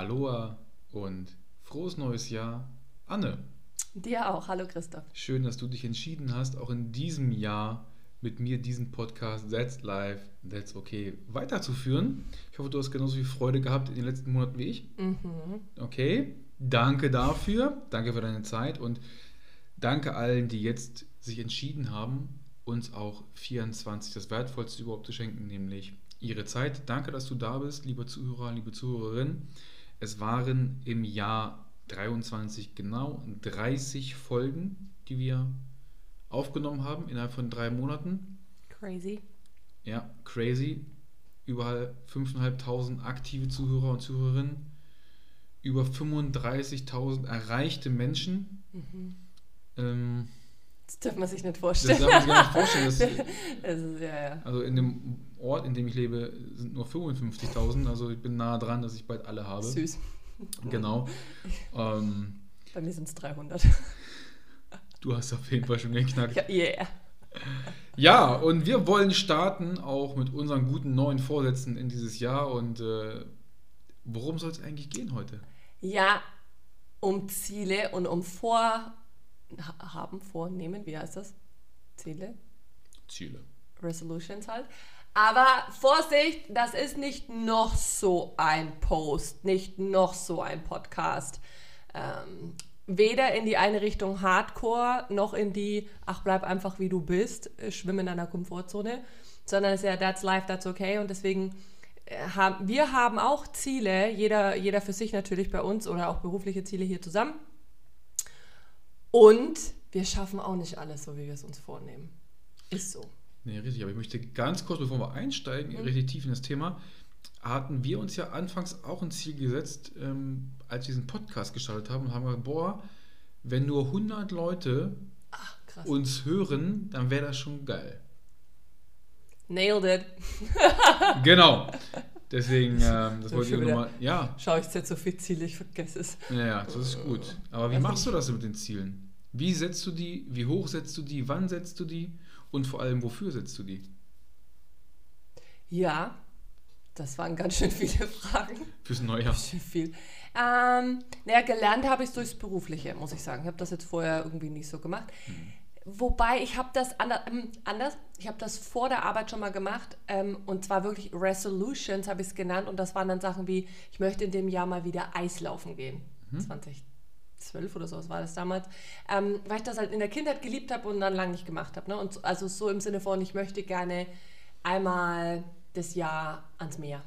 Aloha und frohes neues Jahr, Anne. Dir auch. Hallo Christoph. Schön, dass du dich entschieden hast, auch in diesem Jahr mit mir diesen Podcast That's Life, That's Okay weiterzuführen. Ich hoffe, du hast genauso viel Freude gehabt in den letzten Monaten wie ich. Mhm. Okay, danke dafür. Danke für deine Zeit und danke allen, die jetzt sich entschieden haben, uns auch 24 das Wertvollste überhaupt zu schenken, nämlich ihre Zeit. Danke, dass du da bist, lieber Zuhörer, liebe Zuhörerin. Es waren im Jahr 23 genau 30 Folgen, die wir aufgenommen haben innerhalb von drei Monaten. Crazy. Ja, crazy. Überall 5.500 aktive Zuhörer und Zuhörerinnen. Über 35.000 erreichte Menschen. Mhm. Ähm, Das darf man sich nicht das vorstellen. darf man sich gar nicht vorstellen. Das, ist, ja, ja. also in dem Ort, in dem ich lebe, sind nur 55.000. Also ich bin nah dran, dass ich bald alle habe. Süß. Genau. Ähm, Bei mir sind es 300. du hast auf jeden Fall schon geknackt. Ja, yeah. Ja, und wir wollen starten auch mit unseren guten neuen Vorsätzen in dieses Jahr. Und äh, worum soll es eigentlich gehen heute? Ja, um Ziele und um Vor... ha- haben, vornehmen, wie heißt das? Ziele? Ziele. Resolutions halt. Aber Vorsicht, das ist nicht noch so ein Post, nicht noch so ein Podcast. Ähm, weder in die eine Richtung Hardcore, noch in die, ach, bleib einfach wie du bist, äh, schwimm in deiner Komfortzone, sondern es ist ja, that's life, that's okay. Und deswegen äh, haben wir haben auch Ziele, jeder, jeder für sich natürlich bei uns oder auch berufliche Ziele hier zusammen. Und wir schaffen auch nicht alles so, wie wir es uns vornehmen. Ist so. Nee, richtig. Aber ich möchte ganz kurz, bevor wir einsteigen, Mhm. richtig tief in das Thema, hatten wir uns ja anfangs auch ein Ziel gesetzt, ähm, als wir diesen Podcast gestartet haben und haben gesagt, boah, wenn nur 100 Leute Ach, uns hören, dann wäre das schon geil. Nailed it. Genau. Deswegen, ähm, das wollte ich nochmal. Ja, Schau ich jetzt so viel Ziele, ich vergesse es. ja, ja, das ist gut. Aber wie Weiß machst du das mit den Zielen? Wie setzt du die? Wie hoch setzt du die? Wann setzt du die? Und vor allem, wofür setzt du die? Ja, das waren ganz schön viele Fragen. Fürs Neujahr. Ganz schön viel. Ähm, naja, gelernt habe ich es durchs Berufliche, muss ich sagen. Ich habe das jetzt vorher irgendwie nicht so gemacht. Wobei, ich habe das ander, ähm, anders, ich habe das vor der Arbeit schon mal gemacht ähm, und zwar wirklich Resolutions habe ich es genannt und das waren dann Sachen wie, ich möchte in dem Jahr mal wieder Eislaufen gehen. 2012 oder so was war das damals, ähm, weil ich das halt in der Kindheit geliebt habe und dann lange nicht gemacht habe. Ne? Und also so im Sinne von, ich möchte gerne einmal das Jahr ans Meer.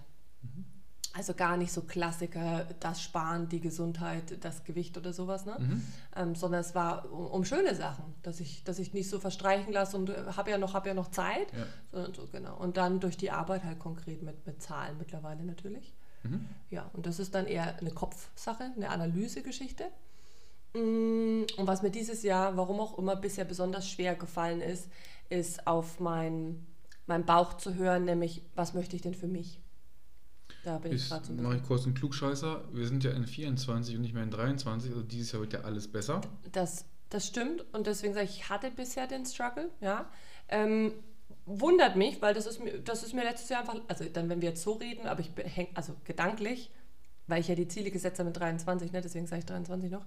Also gar nicht so Klassiker, das Sparen, die Gesundheit, das Gewicht oder sowas, ne? Mhm. Ähm, sondern es war um, um schöne Sachen, dass ich, dass ich nicht so verstreichen lasse und habe ja noch, hab ja noch Zeit, Ja. sondern so genau. Und dann durch die Arbeit halt konkret mit, mit Zahlen mittlerweile natürlich. Mhm. Ja, und das ist dann eher eine Kopfsache, eine Analysegeschichte. Mm, Und was mir dieses Jahr, warum auch immer, bisher besonders schwer gefallen ist, ist auf meinen mein Bauch zu hören, nämlich, was möchte ich denn für mich? Da bin ich Ich gerade so mache ich kurz einen Klugscheißer. Wir sind ja in 24 und nicht mehr in 23. Also dieses Jahr wird ja alles besser. Das, das stimmt und deswegen sage ich, ich hatte bisher den Struggle, ja. Ähm, wundert mich, weil das ist mir, das ist mir letztes Jahr einfach, also dann, wenn wir jetzt so reden, aber ich häng, also gedanklich, weil ich ja die Ziele gesetzt habe mit 23, ne, deswegen sage ich 23 noch,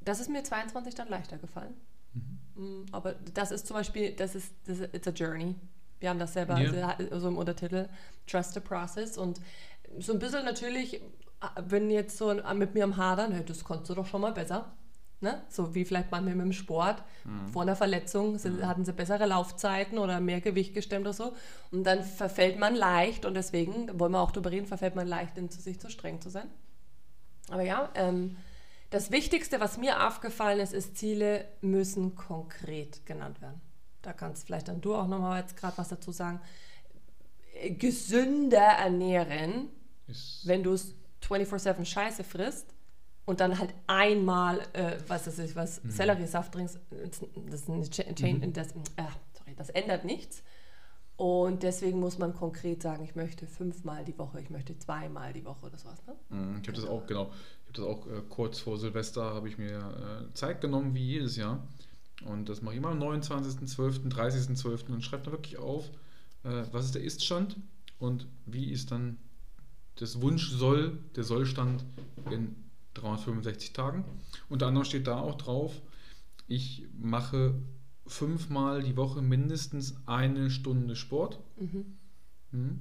das ist mir 22 dann leichter gefallen. Mm, Aber das ist zum Beispiel, das ist, das ist it's a journey. Wir haben das selber Ja. so- so im Untertitel, Trust the Process. Und so ein bisschen natürlich, wenn jetzt so mit mir am Hadern, hey, das konntest du doch schon mal besser. Ne? So wie vielleicht manchmal mit dem Sport. Vor einer Verletzung sind, hatten sie bessere Laufzeiten oder mehr Gewicht gestemmt oder so. Und dann verfällt man leicht und deswegen, wollen wir auch drüber reden, verfällt man leicht, in sich zu streng zu sein. Aber ja, ähm, das Wichtigste, was mir aufgefallen ist, ist, Ziele müssen konkret genannt werden. Da kannst vielleicht dann du auch nochmal jetzt gerade was dazu sagen. Gesünder ernähren, Ist, wenn du es 24-7 Scheiße frisst und dann halt einmal, äh, was das ist, was Selleriesaft trinkst, das, Change, das, äh, sorry, das ändert nichts. Und deswegen muss man konkret sagen, ich möchte fünfmal die Woche, ich möchte zweimal die Woche oder sowas. Ne? Mhm, Ich habe das auch, genau. Ich habe das auch äh, kurz vor Silvester habe ich mir äh, Zeit genommen, wie jedes Jahr. Und das mache ich immer am 29.12., 30.12. und schreibe da wirklich auf, äh, was ist der Iststand und wie ist dann das Wunsch soll, der Sollstand in 365 Tagen. Unter anderem steht da auch drauf, ich mache fünfmal die Woche mindestens eine Stunde Sport. Mhm.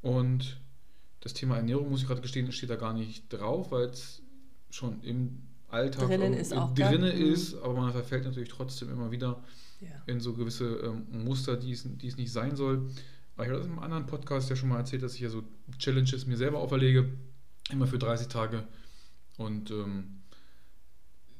Und das Thema Ernährung, muss ich gerade gestehen, steht da gar nicht drauf, weil es schon im Alltag drinnen ist, auch, drinnen ist aber man verfällt natürlich trotzdem immer wieder ja. in so gewisse ähm, Muster, die es, die es nicht sein soll. Aber ich habe das in einem anderen Podcast ja schon mal erzählt, dass ich ja so Challenges mir selber auferlege, immer für 30 Tage. Und ähm,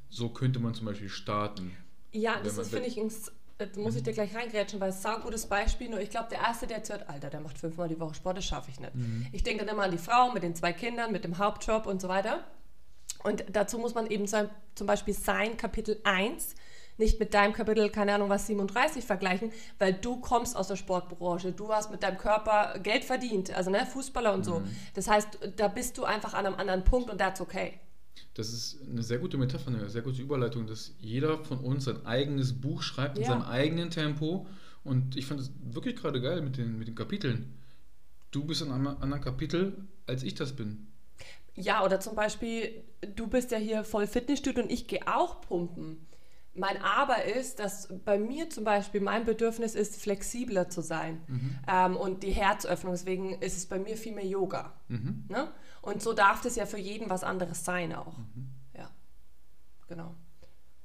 so könnte man zum Beispiel starten. Ja, das ist, finde ich, ein, das muss ich dir gleich reingrätschen, weil es ist ein gutes Beispiel. Nur ich glaube, der Erste, der hört, Alter, der macht fünfmal die Woche Sport, das schaffe ich nicht. Mhm. Ich denke dann immer an die Frau mit den zwei Kindern, mit dem Hauptjob und so weiter. Und dazu muss man eben sein, zum Beispiel sein Kapitel 1 nicht mit deinem Kapitel, keine Ahnung was, 37 vergleichen, weil du kommst aus der Sportbranche, du hast mit deinem Körper Geld verdient, also ne, Fußballer und so. Mhm. Das heißt, da bist du einfach an einem anderen Punkt und that's okay. Das ist eine sehr gute Metapher, eine sehr gute Überleitung, dass jeder von uns sein eigenes Buch schreibt in ja. seinem eigenen Tempo. Und ich fand es wirklich gerade geil mit den, mit den Kapiteln. Du bist in einem anderen Kapitel, als ich das bin. Ja, oder zum Beispiel, du bist ja hier voll Fitnessstudio und ich gehe auch pumpen. Mein Aber ist, dass bei mir zum Beispiel mein Bedürfnis ist, flexibler zu sein mhm. ähm, und die Herzöffnung. Deswegen ist es bei mir viel mehr Yoga. Mhm. Ne? Und so darf es ja für jeden was anderes sein auch. Mhm. Ja, genau.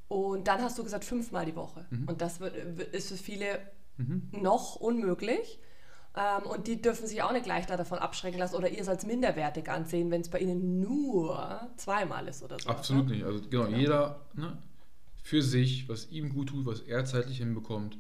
Und dann hast du gesagt, fünfmal die Woche. Mhm. Und das wird, ist für viele mhm. noch unmöglich. Ähm, und die dürfen sich auch nicht leichter davon abschrecken lassen oder ihr es als minderwertig ansehen, wenn es bei ihnen nur zweimal ist oder so. Absolut ne? nicht. Also genau, genau. jeder ne, für sich, was ihm gut tut, was er zeitlich hinbekommt.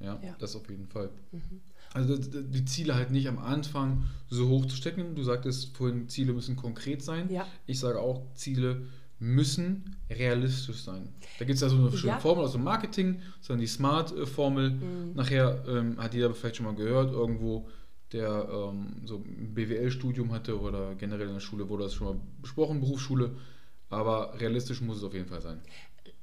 Ja, ja. das auf jeden Fall. Mhm. Also die Ziele halt nicht am Anfang so hoch zu stecken. Du sagtest vorhin, Ziele müssen konkret sein. Ja. Ich sage auch, Ziele müssen realistisch sein. Da gibt es also eine schöne ja. Formel aus dem Marketing, sondern die Smart-Formel. Mhm. Nachher ähm, hat jeder vielleicht schon mal gehört, irgendwo, der ähm, so ein BWL-Studium hatte oder generell in der Schule wurde das schon mal besprochen, Berufsschule. Aber realistisch muss es auf jeden Fall sein.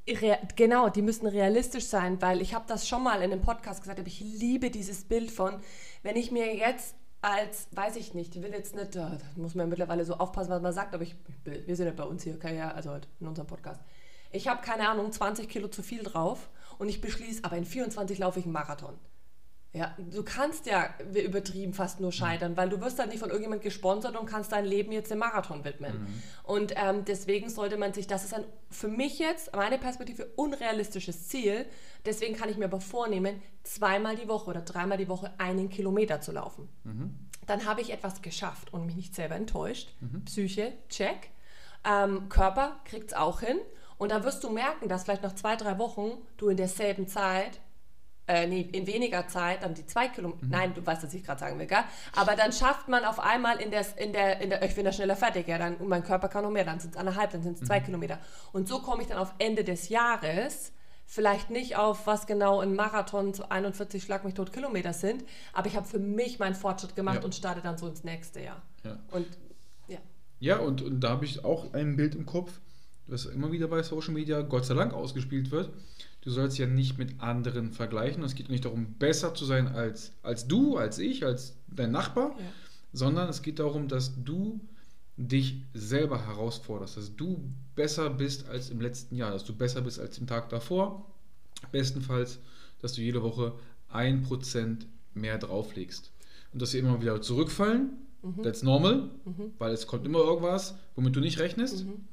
Re genau, die müssen realistisch sein, weil ich habe das schon mal in einem Podcast gesagt, aber ich liebe dieses Bild von, wenn ich mir jetzt als, weiß ich nicht, ich will jetzt nicht, da muss man ja mittlerweile so aufpassen, was man sagt, aber ich, wir sind ja bei uns hier, ja, also halt in unserem Podcast. Ich habe keine Ahnung, 20 Kilo zu viel drauf und ich beschließe, aber in 24 laufe ich einen Marathon. Ja, du kannst ja übertrieben fast nur scheitern, weil du wirst dann nicht von irgendjemand gesponsert und kannst dein Leben jetzt dem Marathon widmen. Mhm. Und ähm, deswegen sollte man sich, das ist ein für mich jetzt, meine Perspektive, unrealistisches Ziel. Deswegen kann ich mir aber vornehmen, zweimal die Woche oder dreimal die Woche einen Kilometer zu laufen. Mhm. Dann habe ich etwas geschafft und mich nicht selber enttäuscht. Mhm. Psyche, check. Ähm, Körper kriegt es auch hin. Und dann wirst du merken, dass vielleicht nach zwei, drei Wochen du in derselben Zeit äh, nee, in weniger Zeit dann die zwei Kilometer, mhm. nein, du weißt, was ich gerade sagen will, gell? aber dann schafft man auf einmal in der, in der, in der ich bin da schneller fertig, ja, dann, mein Körper kann noch mehr, dann sind es anderthalb, dann sind es mhm. zwei Kilometer. Und so komme ich dann auf Ende des Jahres vielleicht nicht auf, was genau ein Marathon zu 41 Schlag mich tot Kilometer sind, aber ich habe für mich meinen Fortschritt gemacht ja. und starte dann so ins nächste Jahr. Ja. Und ja. Ja, und, und da habe ich auch ein Bild im Kopf, das immer wieder bei Social Media Gott sei Dank ausgespielt wird du sollst ja nicht mit anderen vergleichen. Es geht nicht darum, besser zu sein als, als du, als ich, als dein Nachbar, ja. sondern es geht darum, dass du dich selber herausforderst, dass du besser bist als im letzten Jahr, dass du besser bist als im Tag davor. Bestenfalls, dass du jede Woche ein Prozent mehr drauflegst. Und dass sie immer wieder zurückfallen, mhm. that's normal, mhm. weil es kommt immer irgendwas, womit du nicht rechnest. Mhm.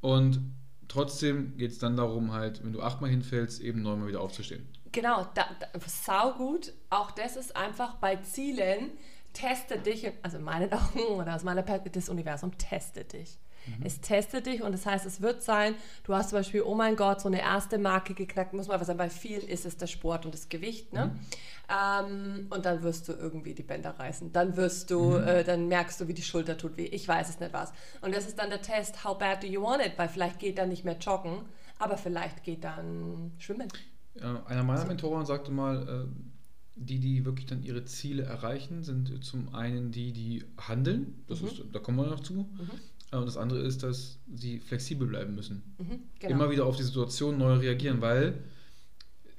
Und trotzdem geht es dann darum, halt, wenn du achtmal hinfällst, eben neunmal wieder aufzustehen. Genau, da, da, sau gut. Auch das ist einfach bei Zielen, teste dich, also in meinen Augen oder aus meiner Perspektive, das Universum testet dich. Mhm. Es testet dich und das heißt, es wird sein, du hast zum Beispiel, oh mein Gott, so eine erste Marke geknackt, muss man aber sagen, bei vielen ist es der Sport und das Gewicht. Ne? Mhm. Ähm, und dann wirst du irgendwie die Bänder reißen. Dann wirst du, mhm. äh, dann merkst du, wie die Schulter tut weh. Ich weiß es nicht was. Und das ist dann der Test, how bad do you want it? Weil vielleicht geht dann nicht mehr joggen, aber vielleicht geht dann schwimmen. Ja, einer meiner so. Mentoren sagte mal, äh, die, die wirklich dann ihre Ziele erreichen, sind zum einen die, die handeln. Das mhm. ist, da kommen wir noch zu. Mhm. Und das andere ist, dass sie flexibel bleiben müssen. Mhm, genau. Immer wieder auf die Situation neu reagieren, weil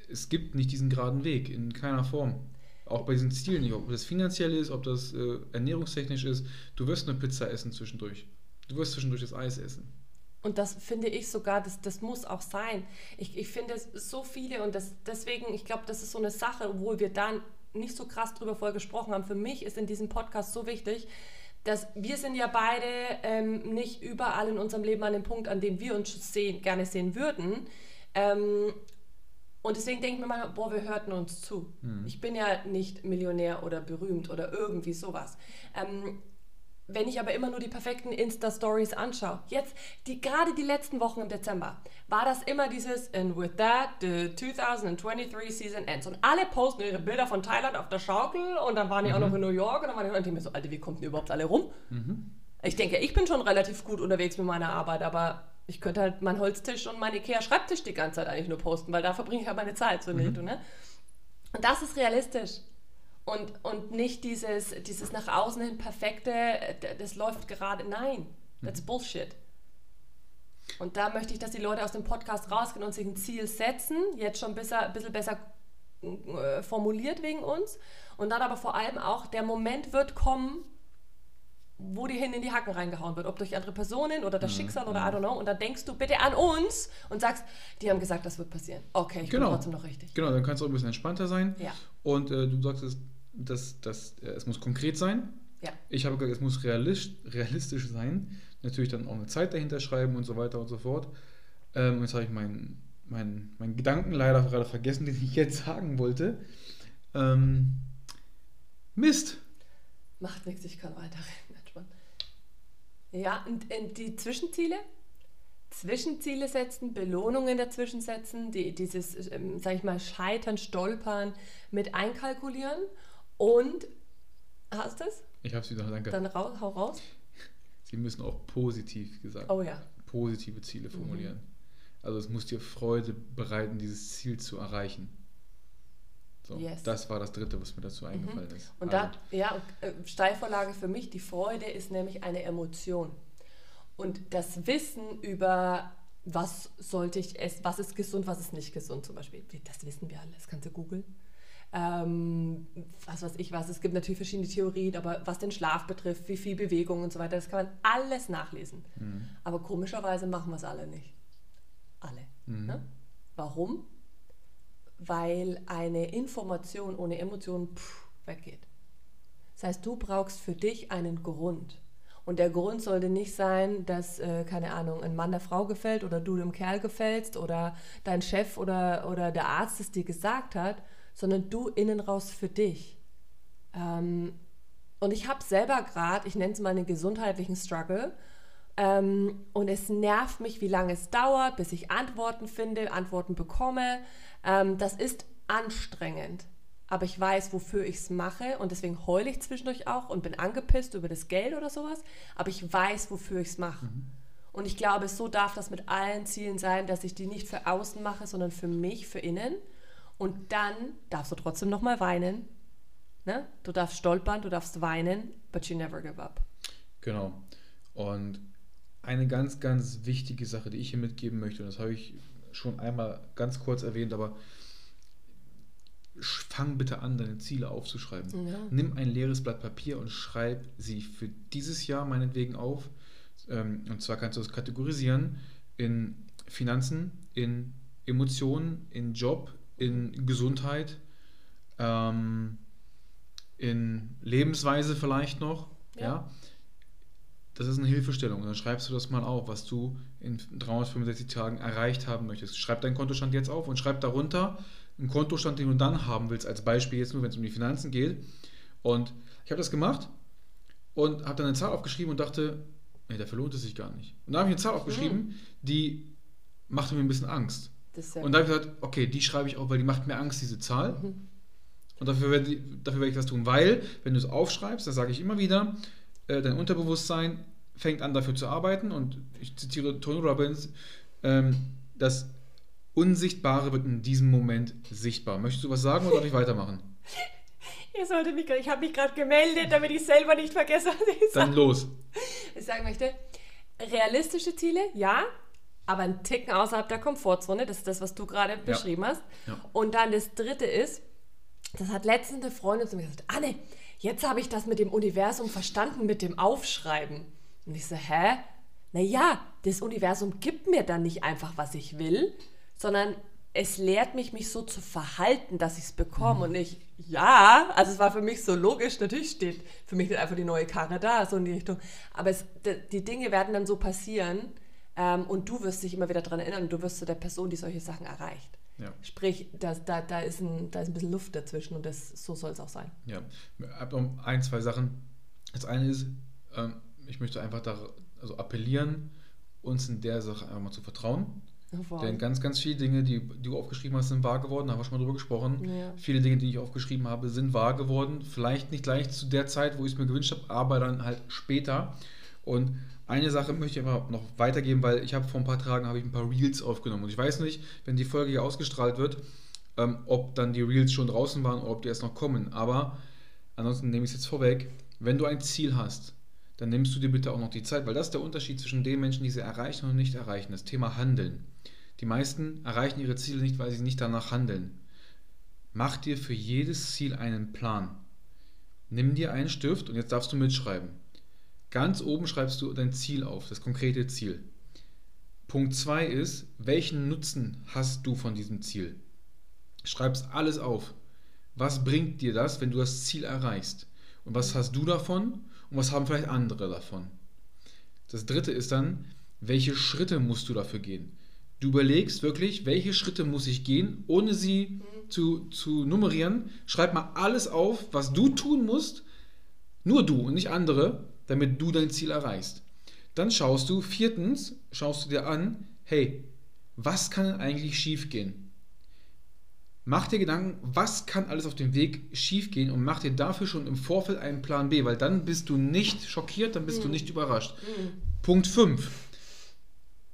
es gibt nicht diesen geraden Weg in keiner Form. Auch bei diesen Zielen nicht, ob das finanziell ist, ob das äh, ernährungstechnisch ist. Du wirst eine Pizza essen zwischendurch. Du wirst zwischendurch das Eis essen. Und das finde ich sogar, das, das muss auch sein. Ich, ich finde so viele und das, deswegen, ich glaube, das ist so eine Sache, obwohl wir da nicht so krass drüber vorher gesprochen haben. Für mich ist in diesem Podcast so wichtig, dass wir sind ja beide ähm, nicht überall in unserem Leben an dem Punkt, an dem wir uns sehen, gerne sehen würden. Ähm, und deswegen denken wir mal, boah, wir hörten uns zu. Mhm. Ich bin ja nicht Millionär oder berühmt oder irgendwie sowas. Ähm, wenn ich aber immer nur die perfekten Insta-Stories anschaue, jetzt, die, gerade die letzten Wochen im Dezember, war das immer dieses And with that, the 2023 season ends. Und alle posten ihre Bilder von Thailand auf der Schaukel und dann waren die mhm. auch noch in New York und dann waren die, und mir so, Alter, wie kommt denn überhaupt alle rum? Mhm. Ich denke, ich bin schon relativ gut unterwegs mit meiner Arbeit, aber ich könnte halt meinen Holztisch und meinen Ikea-Schreibtisch die ganze Zeit eigentlich nur posten, weil da verbringe ich halt meine Zeit so mhm. ne? Und das ist realistisch. Und, und nicht dieses, dieses nach außen hin perfekte, das läuft gerade. Nein, that's mhm. Bullshit. Und da möchte ich, dass die Leute aus dem Podcast rausgehen und sich ein Ziel setzen, jetzt schon ein bisschen, ein bisschen besser äh, formuliert wegen uns. Und dann aber vor allem auch, der Moment wird kommen, wo dir hin in die Hacken reingehauen wird, ob durch andere Personen oder das mhm. Schicksal oder I don't know. Und dann denkst du bitte an uns und sagst, die haben gesagt, das wird passieren. Okay, ich genau. bin trotzdem noch richtig. Genau, dann kannst du auch ein bisschen entspannter sein. Ja. Und äh, du sagst, dass, dass, äh, es muss konkret sein. Ja. Ich habe gesagt, es muss realistisch, realistisch sein. Natürlich dann auch eine Zeit dahinter schreiben und so weiter und so fort. Ähm, jetzt habe ich meinen mein, mein Gedanken leider gerade vergessen, den ich jetzt sagen wollte. Ähm, Mist. Macht nichts, ich kann weiterreden. Ja, und, und die Zwischenziele? Zwischenziele setzen, Belohnungen dazwischen setzen, die, dieses, ähm, sag ich mal, Scheitern, Stolpern mit einkalkulieren und hast du es? Ich habe es wieder, danke. Dann rau, hau raus. Sie müssen auch positiv gesagt. Oh ja. Positive Ziele formulieren. Mhm. Also es muss dir Freude bereiten, dieses Ziel zu erreichen. So, yes. Das war das Dritte, was mir dazu mhm. eingefallen mhm. ist. Und also. da, ja, äh, Steilvorlage für mich, die Freude ist nämlich eine Emotion. Und das Wissen über, was sollte ich essen, was ist gesund, was ist nicht gesund zum Beispiel, das wissen wir alle, das kannst du googeln. Ähm, was weiß ich was, es gibt natürlich verschiedene Theorien, aber was den Schlaf betrifft, wie viel Bewegung und so weiter, das kann man alles nachlesen. Mhm. Aber komischerweise machen wir es alle nicht. Alle. Mhm. Ne? Warum? weil eine Information ohne Emotion pff, weggeht. Das heißt, du brauchst für dich einen Grund. Und der Grund sollte nicht sein, dass, äh, keine Ahnung, ein Mann der Frau gefällt oder du dem Kerl gefällst oder dein Chef oder, oder der Arzt es dir gesagt hat, sondern du innen raus für dich. Ähm, und ich habe selber gerade, ich nenne es mal einen gesundheitlichen Struggle, ähm, und es nervt mich, wie lange es dauert, bis ich Antworten finde, Antworten bekomme. Ähm, das ist anstrengend. Aber ich weiß, wofür ich es mache und deswegen heule ich zwischendurch auch und bin angepisst über das Geld oder sowas. Aber ich weiß, wofür ich es mache. Mhm. Und ich glaube, so darf das mit allen Zielen sein, dass ich die nicht für außen mache, sondern für mich, für innen. Und dann darfst du trotzdem nochmal weinen. Ne? Du darfst stolpern, du darfst weinen, but you never give up. Genau. Und eine ganz, ganz wichtige Sache, die ich hier mitgeben möchte, und das habe ich schon einmal ganz kurz erwähnt, aber fang bitte an, deine Ziele aufzuschreiben. Ja. Nimm ein leeres Blatt Papier und schreib sie für dieses Jahr meinetwegen auf. Ähm, und zwar kannst du es kategorisieren in Finanzen, in Emotionen, in Job, in Gesundheit, ähm, in Lebensweise vielleicht noch. Ja. ja das ist eine Hilfestellung. dann schreibst du das mal auf, was du in 365 Tagen erreicht haben möchtest. Schreib deinen Kontostand jetzt auf und schreib darunter einen Kontostand, den du dann haben willst, als Beispiel jetzt nur, wenn es um die Finanzen geht. Und ich habe das gemacht und habe dann eine Zahl aufgeschrieben und dachte, nee, dafür lohnt es sich gar nicht. Und dann habe ich eine Zahl aufgeschrieben, mhm. die machte mir ein bisschen Angst. Und da habe ich gesagt, okay, die schreibe ich auf, weil die macht mir Angst, diese Zahl. Mhm. Und dafür werde, dafür werde ich das tun, weil, wenn du es aufschreibst, das sage ich immer wieder, äh, dein Unterbewusstsein fängt an dafür zu arbeiten und ich zitiere Tony Robbins, ähm, das Unsichtbare wird in diesem Moment sichtbar. Möchtest du was sagen oder darf ich weitermachen? Ihr solltet mich, ich habe mich gerade gemeldet, damit ich selber nicht vergesse, was ich Dann los. Ich sagen möchte, realistische Ziele, ja, aber ein Ticken außerhalb der Komfortzone, das ist das, was du gerade beschrieben hast. Ja. Und dann das dritte ist, das hat letztens eine Freundin zu mir gesagt, Anne, jetzt habe ich das mit dem Universum verstanden, mit dem Aufschreiben. Und ich so, hä? Naja, das Universum gibt mir dann nicht einfach, was ich will, sondern es lehrt mich, mich so zu verhalten, dass ich es bekomme. Und ich, ja, also es war für mich so logisch, natürlich steht für mich einfach die neue Karre da, so in die Richtung. Aber es, die Dinge werden dann so passieren ähm, und du wirst dich immer wieder daran erinnern und du wirst zu der Person, die solche Sachen erreicht. Ja. Sprich, das, da, da, ist ein, da ist ein bisschen Luft dazwischen und das, so soll es auch sein. Ja, ich habe noch ein, zwei Sachen. Das eine ist, ähm, ich möchte einfach da, also appellieren, uns in der Sache einfach mal zu vertrauen Wow. Denn ganz, ganz viele Dinge, die, die, du aufgeschrieben hast, sind wahr geworden, da haben wir schon mal drüber gesprochen. Ja. Viele Dinge, die ich aufgeschrieben habe, sind wahr geworden. Vielleicht nicht gleich zu der Zeit, wo ich es mir gewünscht habe, aber dann halt später. Und eine Sache möchte ich einfach noch weitergeben, weil ich habe vor ein paar Tagen habe ich ein paar Reels aufgenommen. Und ich weiß nicht, wenn die Folge hier ausgestrahlt wird, ähm, ob dann die Reels schon draußen waren oder ob die erst noch kommen. Aber ansonsten nehme ich es jetzt vorweg. Wenn du ein Ziel hast, dann nimmst du dir bitte auch noch die Zeit, weil das ist der Unterschied zwischen den Menschen, die sie erreichen und nicht erreichen. Das Thema Handeln. Die meisten erreichen ihre Ziele nicht, weil sie nicht danach handeln. Mach dir für jedes Ziel einen Plan. Nimm dir einen Stift und jetzt darfst du mitschreiben. Ganz oben schreibst du dein Ziel auf, das konkrete Ziel. Punkt 2 ist, welchen Nutzen hast du von diesem Ziel? Schreibst alles auf. Was bringt dir das, wenn du das Ziel erreichst? Und was hast du davon und was haben vielleicht andere davon? Das dritte ist dann, welche Schritte musst du dafür gehen? Du überlegst wirklich, welche Schritte muss ich gehen, ohne sie zu, zu nummerieren. Schreib mal alles auf, was du tun musst, nur du und nicht andere, damit du dein Ziel erreichst. Dann schaust du, viertens, schaust du dir an, hey, was kann denn eigentlich schiefgehen? Mach dir Gedanken, was kann alles auf dem Weg schiefgehen und mach dir dafür schon im Vorfeld einen Plan B, weil dann bist du nicht schockiert, dann bist mhm. du nicht überrascht. Mhm. Punkt 5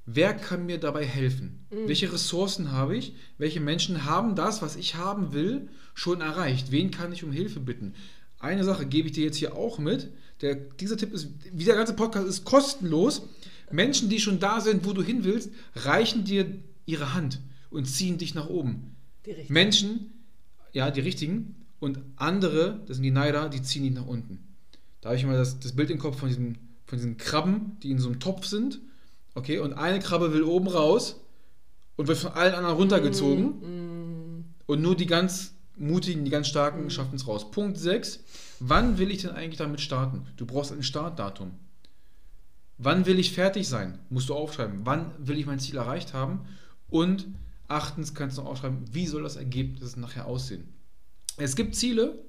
wer kann mir dabei helfen? Mhm. Welche Ressourcen habe ich? Welche Menschen haben das, was ich haben will, schon erreicht? Wen kann ich um Hilfe bitten? Eine Sache gebe ich dir jetzt hier auch mit. Der, dieser Tipp ist, wie der ganze Podcast ist, kostenlos. Menschen, die schon da sind, wo du hin willst, reichen dir ihre Hand und ziehen dich nach oben. Die Menschen, ja, die richtigen, und andere, das sind die Neider, die ziehen dich nach unten. Da habe ich mal das, das Bild im Kopf von diesen, von diesen Krabben, die in so einem Topf sind Okay, und eine Krabbe will oben raus und wird von allen anderen runtergezogen. Mm, mm. Und nur die ganz mutigen, die ganz starken schaffen es raus. Punkt 6. Wann will ich denn eigentlich damit starten? Du brauchst ein Startdatum. Wann will ich fertig sein? Musst du aufschreiben. Wann will ich mein Ziel erreicht haben? Und achtens kannst du aufschreiben, wie soll das Ergebnis nachher aussehen? Es gibt Ziele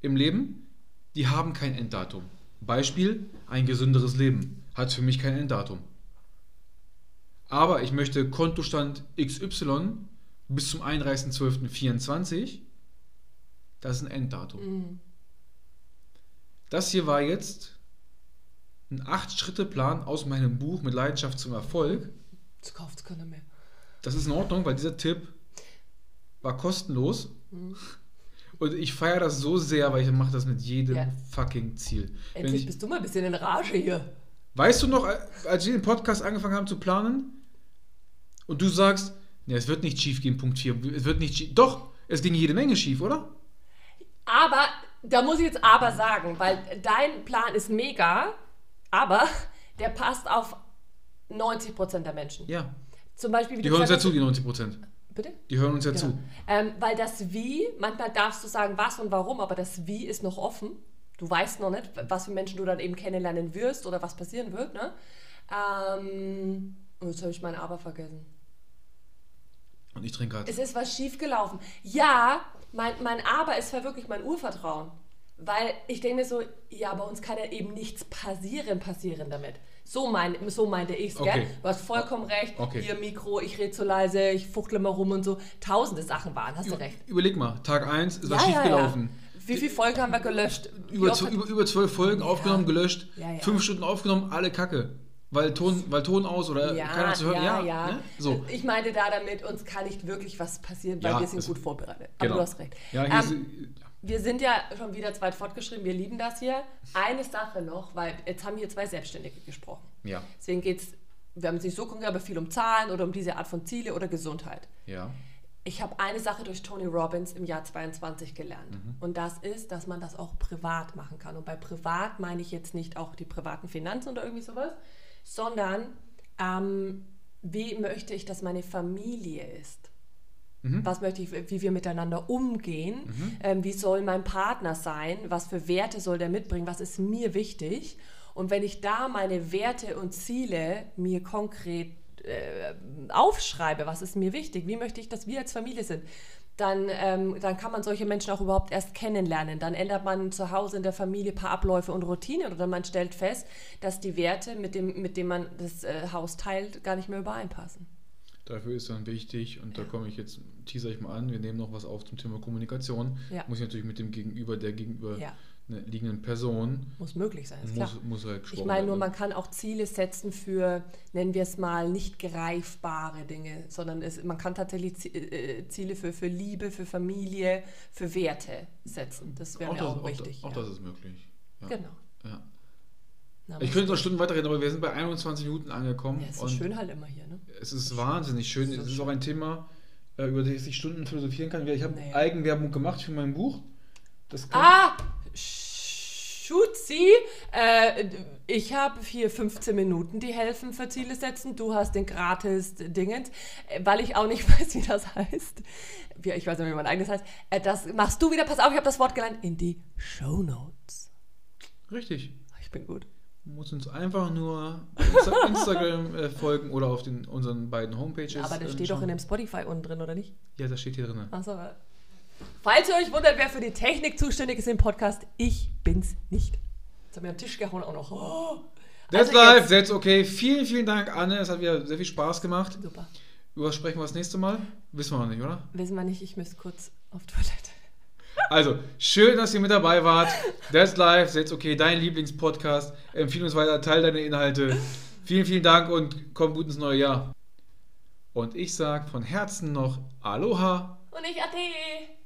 im Leben, die haben kein Enddatum. Beispiel, ein gesünderes Leben hat für mich kein Enddatum aber ich möchte Kontostand XY bis zum 31.12.24, das ist ein Enddatum. Mhm. Das hier war jetzt ein 8-Schritte-Plan aus meinem Buch mit Leidenschaft zum Erfolg. Das kauft keiner mehr. Das ist in Ordnung, weil dieser Tipp war kostenlos. Mhm. Und ich feiere das so sehr, weil ich mache das mit jedem ja. fucking Ziel. Endlich ich, bist du mal ein bisschen in Rage hier. Weißt du noch, als wir den Podcast angefangen haben zu planen, und du sagst, ne, es wird nicht schief gehen, Punkt 4. Es wird nicht schief. Doch, es ging jede Menge schief, oder? Aber, da muss ich jetzt aber sagen, weil dein Plan ist mega, aber der passt auf 90% der Menschen. Ja. Zum Beispiel, wie Die hören uns ja zu, die 90%. Bitte? Die hören uns ja genau. zu. Ähm, weil das Wie, manchmal darfst du sagen, was und warum, aber das Wie ist noch offen. Du weißt noch nicht, was für Menschen du dann eben kennenlernen wirst oder was passieren wird. Ne? Ähm, jetzt habe ich mein Aber vergessen. Und ich trinke gerade. Es ist was schiefgelaufen. Ja, mein, mein Aber ist wirklich mein Urvertrauen. Weil ich denke mir so, ja, bei uns kann ja eben nichts passieren, passieren damit. So, mein, so meinte ich es, okay. gell? Du hast vollkommen recht. Okay. Hier Mikro, ich rede zu leise, ich fuchtle mal rum und so. Tausende Sachen waren, hast du recht. Überleg mal, Tag 1 ist ja, was schiefgelaufen. Ja, ja. Wie viele Folgen haben wir gelöscht? Über, über, über zwölf Folgen aufgenommen, gelöscht. Fünf Stunden aufgenommen, alle Kacke. Weil Ton, weil Ton aus oder ja, keiner zu hören. Ja, ja. Ne? So. Ich meine da damit, uns kann nicht wirklich was passieren, weil ja, wir sind gut vorbereitet. Aber genau. du hast recht. Ja, ähm, ist, wir sind ja schon wieder zweit fortgeschrieben, wir lieben das hier. Eine Sache noch, weil jetzt haben hier zwei Selbstständige gesprochen. Ja. Deswegen geht es, wir haben es nicht so konkret, aber viel um Zahlen oder um diese Art von Ziele oder Gesundheit. Ja. ich habe eine Sache durch Tony Robbins im Jahr 22 gelernt. Mhm. Und das ist, dass man das auch privat machen kann. Und bei privat meine ich jetzt nicht auch die privaten Finanzen oder irgendwie sowas, sondern ähm, wie möchte ich, dass meine Familie ist? Mhm. Was möchte ich, wie wir miteinander umgehen? Ähm, wie soll mein Partner sein? Was für Werte soll der mitbringen? Was ist mir wichtig? Und wenn ich da meine Werte und Ziele mir konkret äh, aufschreibe, was ist mir wichtig, wie möchte ich, dass wir als Familie sind, dann, ähm, dann kann man solche Menschen auch überhaupt erst kennenlernen. Dann ändert man zu Hause in der Familie ein paar Abläufe und Routinen oder man stellt fest, dass die Werte, mit dem, mit dem man das äh, Haus teilt, gar nicht mehr übereinpassen. Dafür ist dann wichtig, und da komme ich jetzt, teaser ich mal an, wir nehmen noch was auf zum Thema Kommunikation. Ja. Muss ich natürlich mit dem Gegenüber, der gegenüber Ja. Liegenden Person, Muss möglich sein, ist klar. muss, muss halt Ich meine nur, man kann auch Ziele setzen für, nennen wir es mal, nicht greifbare Dinge, sondern es, man kann tatsächlich Zi- äh, Ziele für, für Liebe, für Familie, für Werte setzen. Das wäre auch das, auch, wichtig. Auch ja. das ist möglich. Ja. Genau. Ja. Na, Ich muss- könnte noch Stunden weiterreden, aber wir sind bei 21 Minuten angekommen. ja, ist so und schön halt immer hier, ne? Es ist wahnsinnig schön. So es ist schön. auch ein Thema, äh, über das ich Stunden philosophieren kann. Ich habe Nee. Eigenwerbung gemacht für mein Buch. Das Ah! Schutzi, äh, ich habe hier 15 Minuten, die helfen für Ziele setzen. Du hast den gratis Dingens, äh, weil ich auch nicht weiß, wie das heißt. Ich weiß nicht, wie mein eigenes heißt. Äh, das machst du wieder, pass auf, ich habe das Wort gelernt, in die Show Notes. Richtig. Ich bin gut. Du musst uns einfach nur Insta Instagram äh, folgen oder auf den, unseren beiden Homepages. Aber das ähm, steht doch schauen. in dem Spotify unten drin, oder nicht? Ja, das steht hier drin. Achso. Falls ihr euch wundert, wer für die Technik zuständig ist im Podcast, ich bin's nicht. Jetzt haben wir am Tisch gehauen auch noch. Oh. That's Also live, that's okay. Vielen, vielen Dank, Anne. Es hat wieder sehr viel Spaß gemacht. Super. Über was sprechen wir das nächste Mal? Wissen wir noch nicht, oder? Wissen wir nicht, ich müsste kurz auf Toilette. Also, schön, dass ihr mit dabei wart. That's live, that's okay. Dein Lieblingspodcast. Empfehle uns weiter, teil deine Inhalte. Vielen, vielen Dank und komm gut ins neue Jahr. Und ich sage von Herzen noch Aloha. Und ich Ade.